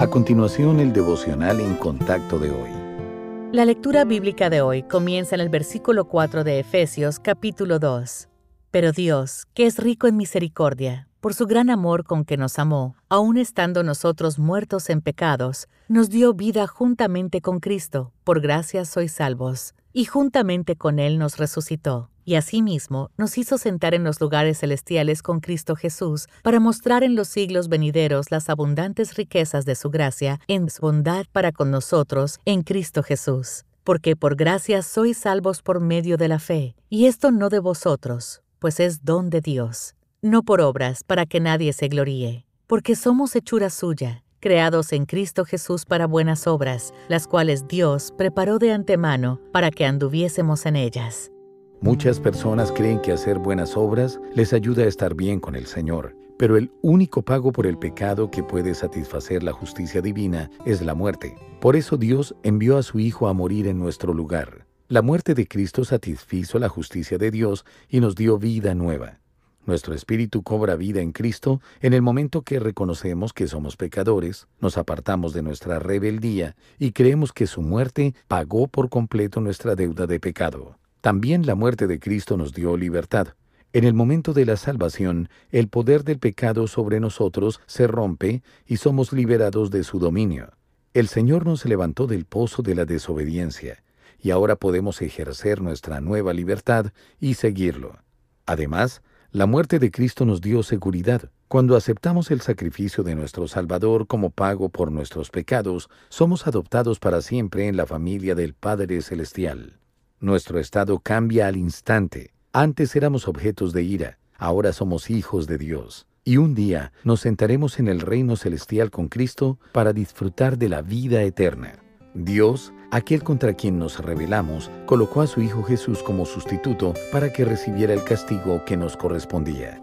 A continuación, el devocional en contacto de hoy. La lectura bíblica de hoy comienza en el versículo 4 de Efesios capítulo 2. Pero Dios, que es rico en misericordia, por su gran amor con que nos amó, aun estando nosotros muertos en pecados, nos dio vida juntamente con Cristo, por gracia sois salvos, y juntamente con Él nos resucitó y asimismo nos hizo sentar en los lugares celestiales con Cristo Jesús para mostrar en los siglos venideros las abundantes riquezas de su gracia en su bondad para con nosotros en Cristo Jesús. Porque por gracia sois salvos por medio de la fe, y esto no de vosotros, pues es don de Dios, no por obras para que nadie se gloríe, porque somos hechura suya, creados en Cristo Jesús para buenas obras, las cuales Dios preparó de antemano para que anduviésemos en ellas. Muchas personas creen que hacer buenas obras les ayuda a estar bien con el Señor, pero el único pago por el pecado que puede satisfacer la justicia divina es la muerte. Por eso Dios envió a su Hijo a morir en nuestro lugar. La muerte de Cristo satisfizo la justicia de Dios y nos dio vida nueva. Nuestro espíritu cobra vida en Cristo en el momento que reconocemos que somos pecadores, nos apartamos de nuestra rebeldía y creemos que su muerte pagó por completo nuestra deuda de pecado. También la muerte de Cristo nos dio libertad. En el momento de la salvación, el poder del pecado sobre nosotros se rompe y somos liberados de su dominio. El Señor nos levantó del pozo de la desobediencia, y ahora podemos ejercer nuestra nueva libertad y seguirlo. Además, la muerte de Cristo nos dio seguridad. Cuando aceptamos el sacrificio de nuestro Salvador como pago por nuestros pecados, somos adoptados para siempre en la familia del Padre Celestial. Nuestro estado cambia al instante. Antes éramos objetos de ira, ahora somos hijos de Dios. Y un día nos sentaremos en el reino celestial con Cristo para disfrutar de la vida eterna. Dios, aquel contra quien nos rebelamos, colocó a su Hijo Jesús como sustituto para que recibiera el castigo que nos correspondía.